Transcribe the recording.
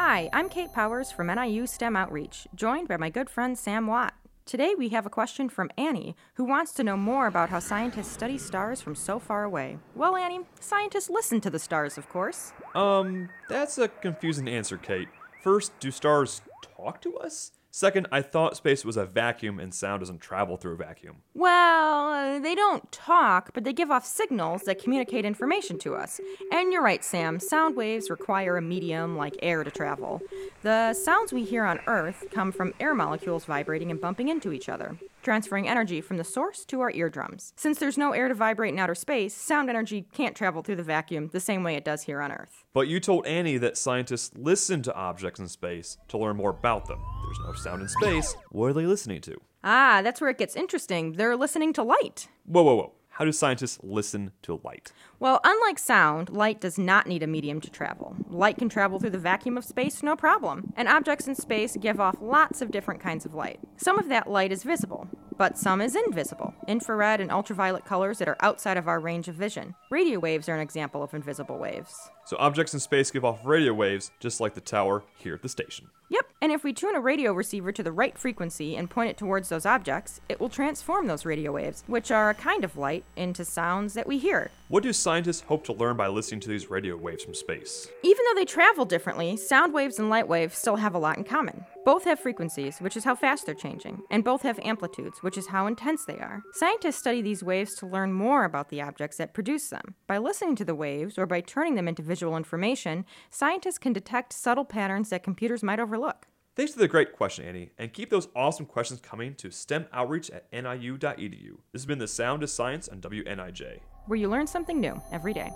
Hi, I'm Kate Powers from NIU STEM Outreach, joined by my good friend Sam Watt. Today we have a question from Annie, who wants to know more about how scientists study stars from so far away. Well, Annie, scientists listen to the stars, of course. Um, that's a confusing answer, Kate. First, do stars talk to us? Second, I thought space was a vacuum and sound doesn't travel through a vacuum. Well, uh, they don't talk, but they give off signals that communicate information to us. And you're right, Sam, sound waves require a medium like air to travel. The sounds we hear on Earth come from air molecules vibrating and bumping into each other transferring energy from the source to our eardrums. Since there's no air to vibrate in outer space, sound energy can't travel through the vacuum the same way it does here on Earth. But you told Annie that scientists listen to objects in space to learn more about them. There's no sound in space. What are they listening to? Ah, that's where it gets interesting. They're listening to light. Whoa, whoa, whoa. How do scientists listen to light? Well, unlike sound, light does not need a medium to travel. Light can travel through the vacuum of space no problem, and objects in space give off lots of different kinds of light. Some of that light is visible, but some is invisible infrared and ultraviolet colors that are outside of our range of vision. Radio waves are an example of invisible waves. So objects in space give off radio waves just like the tower here at the station. Yep, and if we tune a radio receiver to the right frequency and point it towards those objects, it will transform those radio waves, which are a kind of light, into sounds that we hear. What do scientists hope to learn by listening to these radio waves from space? Even though they travel differently, sound waves and light waves still have a lot in common. Both have frequencies, which is how fast they're changing, and both have amplitudes, which is how intense they are. Scientists study these waves to learn more about the objects that produce them. By listening to the waves or by turning them into visual information, scientists can detect subtle patterns that computers might overlook. Thanks for the great question, Annie, and keep those awesome questions coming to STEMoutreach at niu.edu. This has been the Sound of Science on WNIJ, where you learn something new every day.